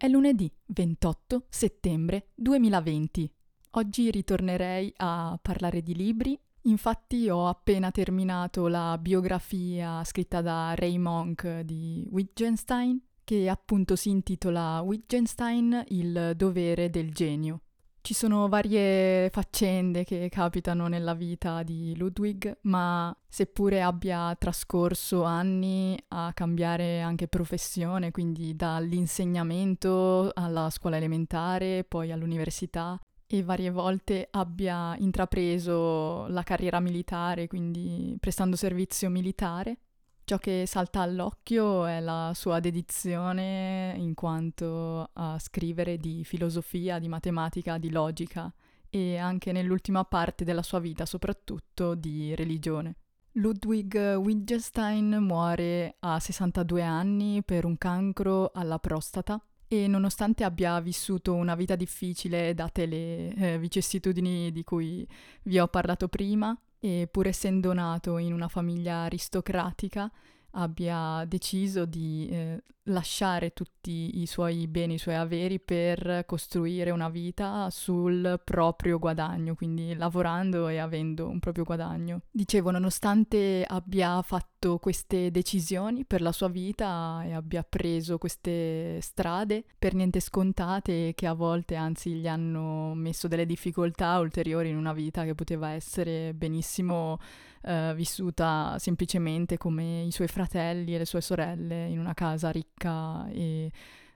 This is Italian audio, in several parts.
È lunedì 28 settembre 2020. Oggi ritornerei a parlare di libri. Infatti ho appena terminato la biografia scritta da Ray Monk di Wittgenstein, che appunto si intitola Wittgenstein, il dovere del genio. Ci sono varie faccende che capitano nella vita di Ludwig, ma seppure abbia trascorso anni a cambiare anche professione, quindi dall'insegnamento alla scuola elementare, poi all'università, e varie volte abbia intrapreso la carriera militare, quindi prestando servizio militare, Ciò che salta all'occhio è la sua dedizione in quanto a scrivere di filosofia, di matematica, di logica e anche nell'ultima parte della sua vita soprattutto di religione. Ludwig Wittgenstein muore a 62 anni per un cancro alla prostata e nonostante abbia vissuto una vita difficile date le eh, vicissitudini di cui vi ho parlato prima, e pur essendo nato in una famiglia aristocratica abbia deciso di eh, lasciare tutti i suoi beni, i suoi averi per costruire una vita sul proprio guadagno, quindi lavorando e avendo un proprio guadagno. Dicevo, nonostante abbia fatto queste decisioni per la sua vita e abbia preso queste strade per niente scontate che a volte anzi gli hanno messo delle difficoltà ulteriori in una vita che poteva essere benissimo eh, vissuta semplicemente come i suoi fratelli e le sue sorelle in una casa ricca e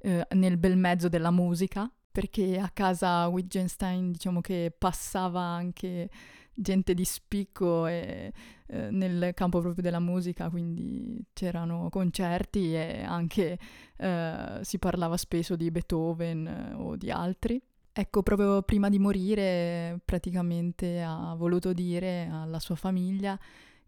eh, nel bel mezzo della musica, perché a casa Wittgenstein diciamo che passava anche gente di spicco e, eh, nel campo proprio della musica, quindi c'erano concerti e anche eh, si parlava spesso di Beethoven eh, o di altri. Ecco, proprio prima di morire praticamente ha voluto dire alla sua famiglia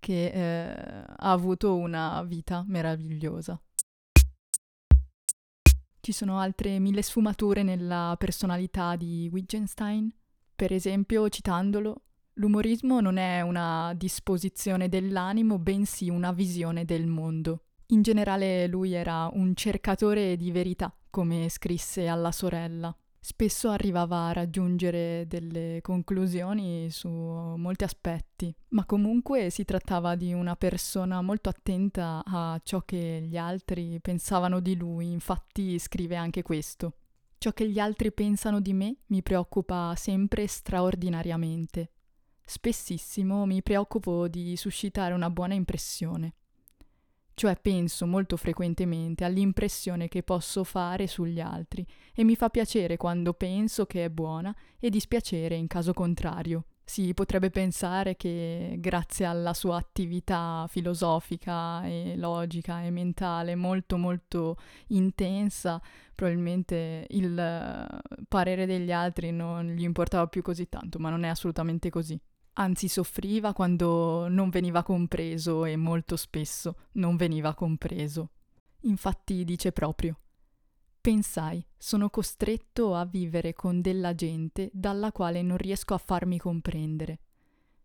che eh, ha avuto una vita meravigliosa. Ci sono altre mille sfumature nella personalità di Wittgenstein. Per esempio, citandolo, l'umorismo non è una disposizione dell'animo, bensì una visione del mondo. In generale lui era un cercatore di verità, come scrisse alla sorella spesso arrivava a raggiungere delle conclusioni su molti aspetti, ma comunque si trattava di una persona molto attenta a ciò che gli altri pensavano di lui, infatti scrive anche questo. Ciò che gli altri pensano di me mi preoccupa sempre straordinariamente. Spessissimo mi preoccupo di suscitare una buona impressione cioè penso molto frequentemente all'impressione che posso fare sugli altri e mi fa piacere quando penso che è buona e dispiacere in caso contrario. Si potrebbe pensare che grazie alla sua attività filosofica e logica e mentale molto molto intensa, probabilmente il parere degli altri non gli importava più così tanto, ma non è assolutamente così anzi soffriva quando non veniva compreso e molto spesso non veniva compreso. Infatti dice proprio Pensai, sono costretto a vivere con della gente dalla quale non riesco a farmi comprendere.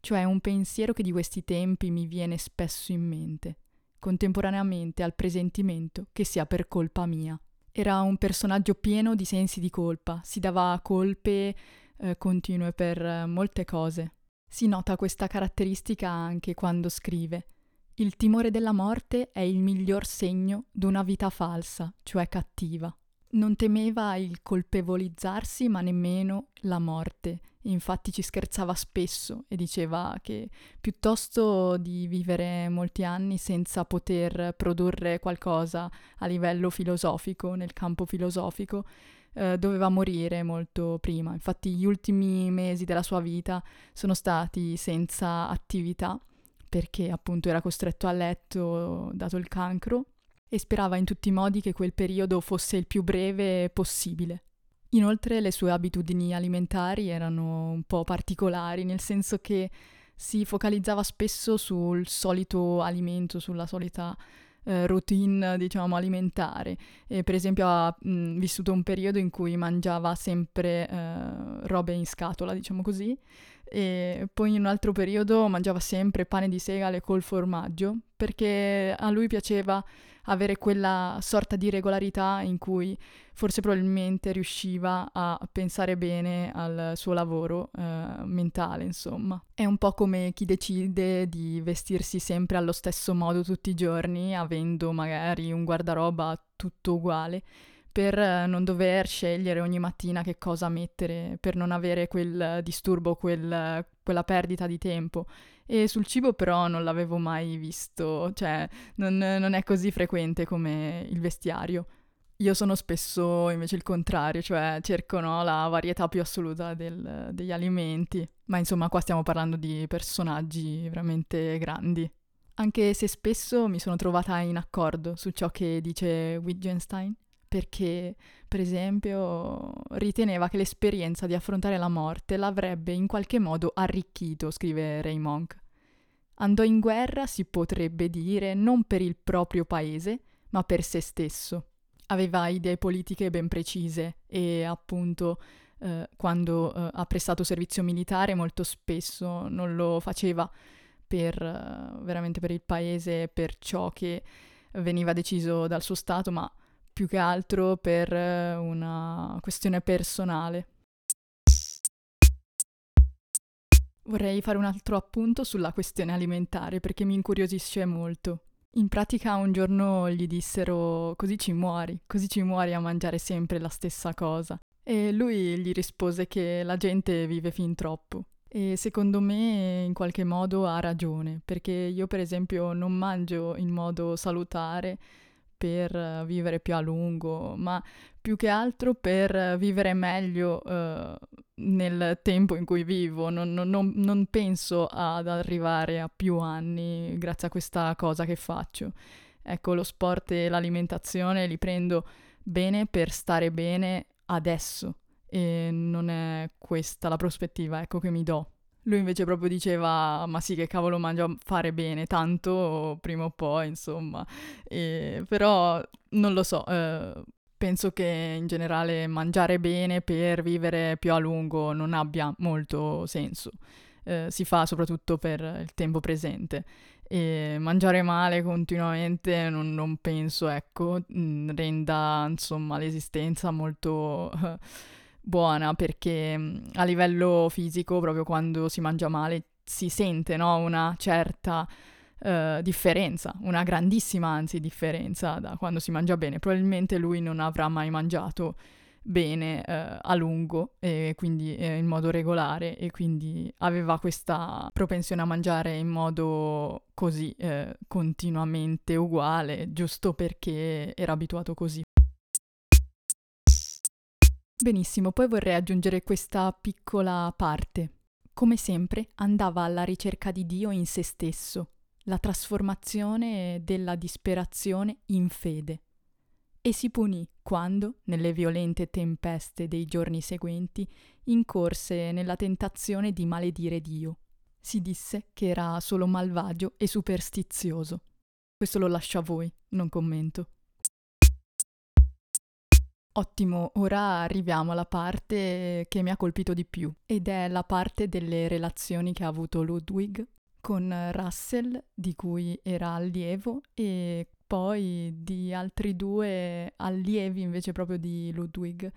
Cioè un pensiero che di questi tempi mi viene spesso in mente, contemporaneamente al presentimento che sia per colpa mia. Era un personaggio pieno di sensi di colpa, si dava colpe eh, continue per eh, molte cose, si nota questa caratteristica anche quando scrive. Il timore della morte è il miglior segno d'una vita falsa, cioè cattiva. Non temeva il colpevolizzarsi, ma nemmeno la morte. Infatti ci scherzava spesso e diceva che piuttosto di vivere molti anni senza poter produrre qualcosa a livello filosofico, nel campo filosofico, eh, doveva morire molto prima. Infatti gli ultimi mesi della sua vita sono stati senza attività perché appunto era costretto a letto dato il cancro e sperava in tutti i modi che quel periodo fosse il più breve possibile. Inoltre le sue abitudini alimentari erano un po' particolari, nel senso che si focalizzava spesso sul solito alimento, sulla solita eh, routine, diciamo, alimentare. E, per esempio ha mh, vissuto un periodo in cui mangiava sempre eh, robe in scatola, diciamo così, e poi in un altro periodo mangiava sempre pane di segale col formaggio perché a lui piaceva avere quella sorta di regolarità in cui forse probabilmente riusciva a pensare bene al suo lavoro eh, mentale, insomma. È un po' come chi decide di vestirsi sempre allo stesso modo tutti i giorni, avendo magari un guardaroba tutto uguale per non dover scegliere ogni mattina che cosa mettere, per non avere quel disturbo, quel, quella perdita di tempo. E sul cibo però non l'avevo mai visto, cioè non, non è così frequente come il vestiario. Io sono spesso invece il contrario, cioè cerco no, la varietà più assoluta del, degli alimenti. Ma insomma qua stiamo parlando di personaggi veramente grandi. Anche se spesso mi sono trovata in accordo su ciò che dice Wittgenstein perché, per esempio, riteneva che l'esperienza di affrontare la morte l'avrebbe in qualche modo arricchito, scrive Ray Monk. Andò in guerra, si potrebbe dire, non per il proprio paese, ma per se stesso. Aveva idee politiche ben precise e appunto eh, quando eh, ha prestato servizio militare molto spesso non lo faceva per, eh, veramente per il paese, per ciò che veniva deciso dal suo Stato, ma più che altro per eh, una questione personale. Vorrei fare un altro appunto sulla questione alimentare perché mi incuriosisce molto. In pratica un giorno gli dissero così ci muori, così ci muori a mangiare sempre la stessa cosa. E lui gli rispose che la gente vive fin troppo. E secondo me in qualche modo ha ragione, perché io per esempio non mangio in modo salutare per vivere più a lungo, ma più che altro per vivere meglio uh, nel tempo in cui vivo. Non, non, non, penso ad arrivare a più anni grazie a questa cosa che faccio. Ecco, lo sport e l'alimentazione li prendo bene per stare bene adesso e non è questa la prospettiva ecco, che mi do. Lui invece proprio diceva, ma sì, che cavolo mangio a fare bene, tanto prima o poi, insomma. E, però non lo so, eh, penso che in generale mangiare bene per vivere più a lungo non abbia molto senso. Eh, si fa soprattutto per il tempo presente. E mangiare male continuamente non, non penso, ecco, renda insomma l'esistenza molto buona perché a livello fisico, proprio quando si mangia male, si sente no? una certa uh, differenza, una grandissima anzi differenza da quando si mangia bene. Probabilmente lui non avrà mai mangiato bene uh, a lungo e quindi eh, in modo regolare e quindi aveva questa propensione a mangiare in modo così eh, continuamente uguale giusto perché era abituato così. Benissimo, poi vorrei aggiungere questa piccola parte. Come sempre andava alla ricerca di Dio in se stesso, la trasformazione della disperazione in fede. E si punì quando, nelle violente tempeste dei giorni seguenti, incorse nella tentazione di maledire Dio. Si disse che era solo malvagio e superstizioso. Questo lo lascio a voi, non commento. Ottimo, ora arriviamo alla parte che mi ha colpito di più ed è la parte delle relazioni che ha avuto Ludwig con Russell, di cui era allievo, e poi di altri due allievi invece proprio di Ludwig,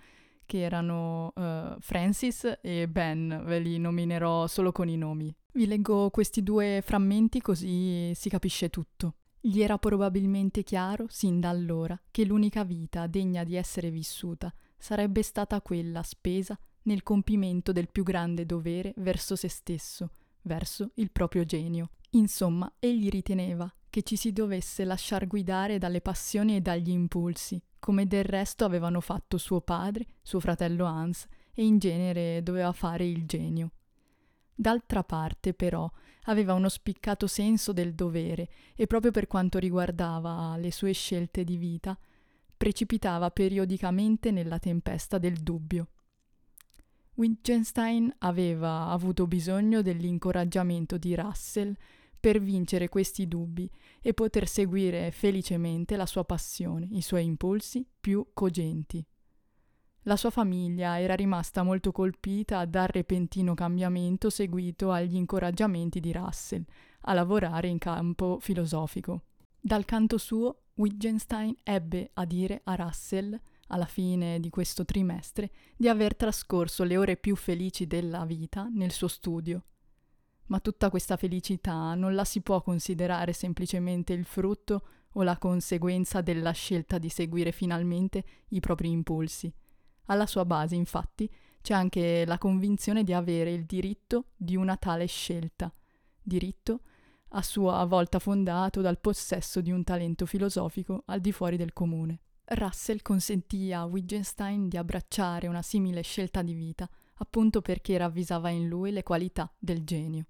che erano uh, Francis e Ben, ve li nominerò solo con i nomi. Vi leggo questi due frammenti così si capisce tutto. Gli era probabilmente chiaro, sin da allora, che l'unica vita degna di essere vissuta sarebbe stata quella spesa nel compimento del più grande dovere verso se stesso, verso il proprio genio. Insomma, egli riteneva che ci si dovesse lasciar guidare dalle passioni e dagli impulsi, come del resto avevano fatto suo padre, suo fratello Hans, e in genere doveva fare il genio. D'altra parte, però, aveva uno spiccato senso del dovere e proprio per quanto riguardava le sue scelte di vita, precipitava periodicamente nella tempesta del dubbio. Wittgenstein aveva avuto bisogno dell'incoraggiamento di Russell per vincere questi dubbi e poter seguire felicemente la sua passione, i suoi impulsi più cogenti. La sua famiglia era rimasta molto colpita dal repentino cambiamento seguito agli incoraggiamenti di Russell a lavorare in campo filosofico. Dal canto suo, Wittgenstein ebbe a dire a Russell, alla fine di questo trimestre, di aver trascorso le ore più felici della vita nel suo studio. Ma tutta questa felicità non la si può considerare semplicemente il frutto o la conseguenza della scelta di seguire finalmente i propri impulsi. Alla sua base, infatti, c'è anche la convinzione di avere il diritto di una tale scelta, diritto a sua volta fondato dal possesso di un talento filosofico al di fuori del comune. Russell consentì a Wittgenstein di abbracciare una simile scelta di vita, appunto perché ravvisava in lui le qualità del genio.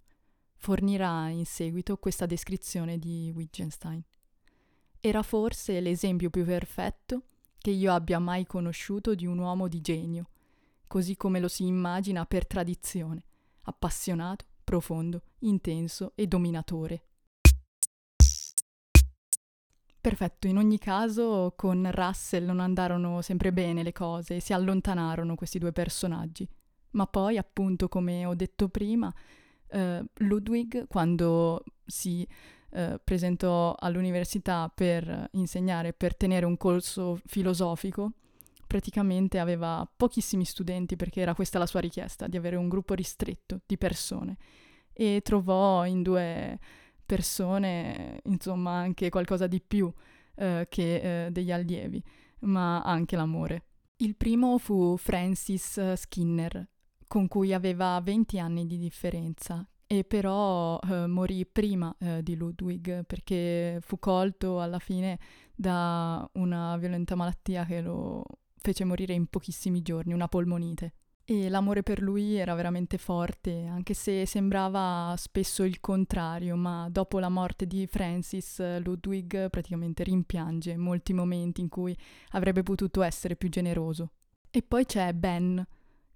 Fornirà in seguito questa descrizione di Wittgenstein. Era forse l'esempio più perfetto che io abbia mai conosciuto di un uomo di genio, così come lo si immagina per tradizione, appassionato, profondo, intenso e dominatore. Perfetto, in ogni caso con Russell non andarono sempre bene le cose, si allontanarono questi due personaggi. Ma poi, appunto, come ho detto prima, eh, Ludwig, quando si eh, presentò all'università per insegnare, per tenere un corso filosofico, praticamente aveva pochissimi studenti perché era questa la sua richiesta, di avere un gruppo ristretto di persone. E trovò in due persone, insomma, anche qualcosa di più eh, che eh, degli allievi, ma anche l'amore. Il primo fu Francis Skinner, con cui aveva 20 anni di differenza, e però eh, morì prima eh, di Ludwig perché fu colto alla fine da una violenta malattia che lo fece morire in pochissimi giorni, una polmonite. E l'amore per lui era veramente forte, anche se sembrava spesso il contrario, ma dopo la morte di Francis, Ludwig praticamente rimpiange molti momenti in cui avrebbe potuto essere più generoso. E poi c'è Ben,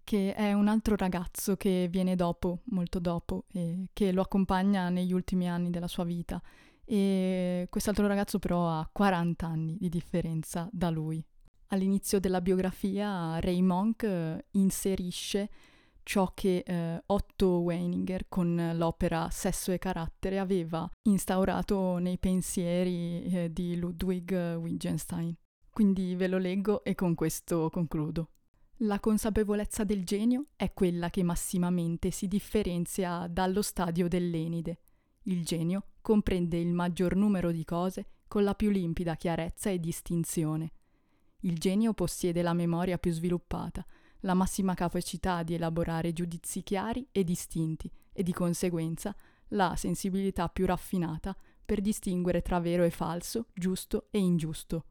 che è un altro ragazzo che viene dopo, molto dopo, e che lo accompagna negli ultimi anni della sua vita. E quest'altro ragazzo però ha 40 anni di differenza da lui. All'inizio della biografia Ray Monk eh, inserisce ciò che eh, Otto Weininger con l'opera Sesso e carattere aveva instaurato nei pensieri eh, di Ludwig Wittgenstein. Quindi ve lo leggo e con questo concludo. La consapevolezza del genio è quella che massimamente si differenzia dallo stadio dell'Enide. Il genio comprende il maggior numero di cose con la più limpida chiarezza e distinzione. Il genio possiede la memoria più sviluppata, la massima capacità di elaborare giudizi chiari e distinti e di conseguenza la sensibilità più raffinata per distinguere tra vero e falso, giusto e ingiusto.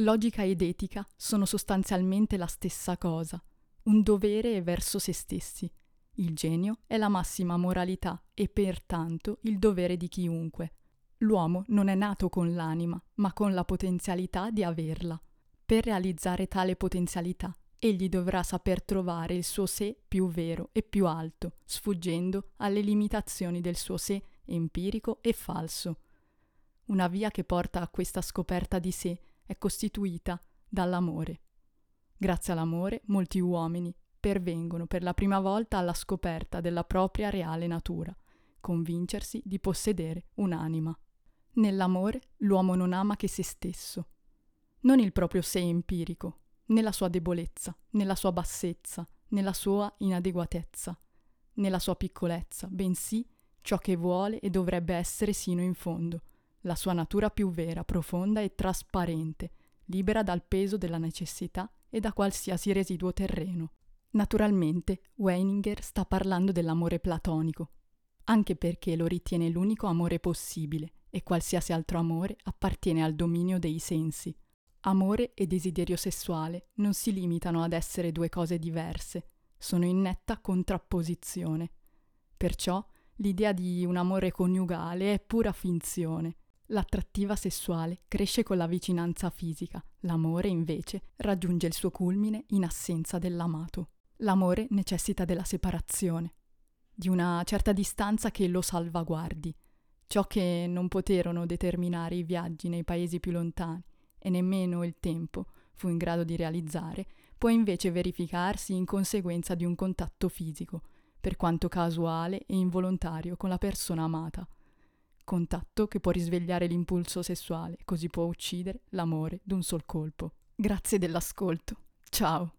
Logica ed etica sono sostanzialmente la stessa cosa, un dovere verso se stessi. Il genio è la massima moralità e pertanto il dovere di chiunque. L'uomo non è nato con l'anima, ma con la potenzialità di averla. Per realizzare tale potenzialità, egli dovrà saper trovare il suo sé più vero e più alto, sfuggendo alle limitazioni del suo sé empirico e falso. Una via che porta a questa scoperta di sé è costituita dall'amore. Grazie all'amore molti uomini pervengono per la prima volta alla scoperta della propria reale natura, convincersi di possedere un'anima. Nell'amore l'uomo non ama che se stesso, non il proprio sé empirico, nella sua debolezza, nella sua bassezza, nella sua inadeguatezza, nella sua piccolezza, bensì ciò che vuole e dovrebbe essere sino in fondo, la sua natura più vera, profonda e trasparente, libera dal peso della necessità e da qualsiasi residuo terreno. Naturalmente, Weininger sta parlando dell'amore platonico, anche perché lo ritiene l'unico amore possibile e qualsiasi altro amore appartiene al dominio dei sensi. Amore e desiderio sessuale non si limitano ad essere due cose diverse, sono in netta contrapposizione. Perciò l'idea di un amore coniugale è pura finzione, L'attrattiva sessuale cresce con la vicinanza fisica, l'amore invece raggiunge il suo culmine in assenza dell'amato. L'amore necessita della separazione, di una certa distanza che lo salvaguardi, ciò che non poterono determinare i viaggi nei paesi più lontani e nemmeno il tempo fu in grado di realizzare, può invece verificarsi in conseguenza di un contatto fisico, per quanto casuale e involontario, con la persona amata. Contatto che può risvegliare l'impulso sessuale, così può uccidere l'amore d'un sol colpo. Grazie dell'ascolto. Ciao.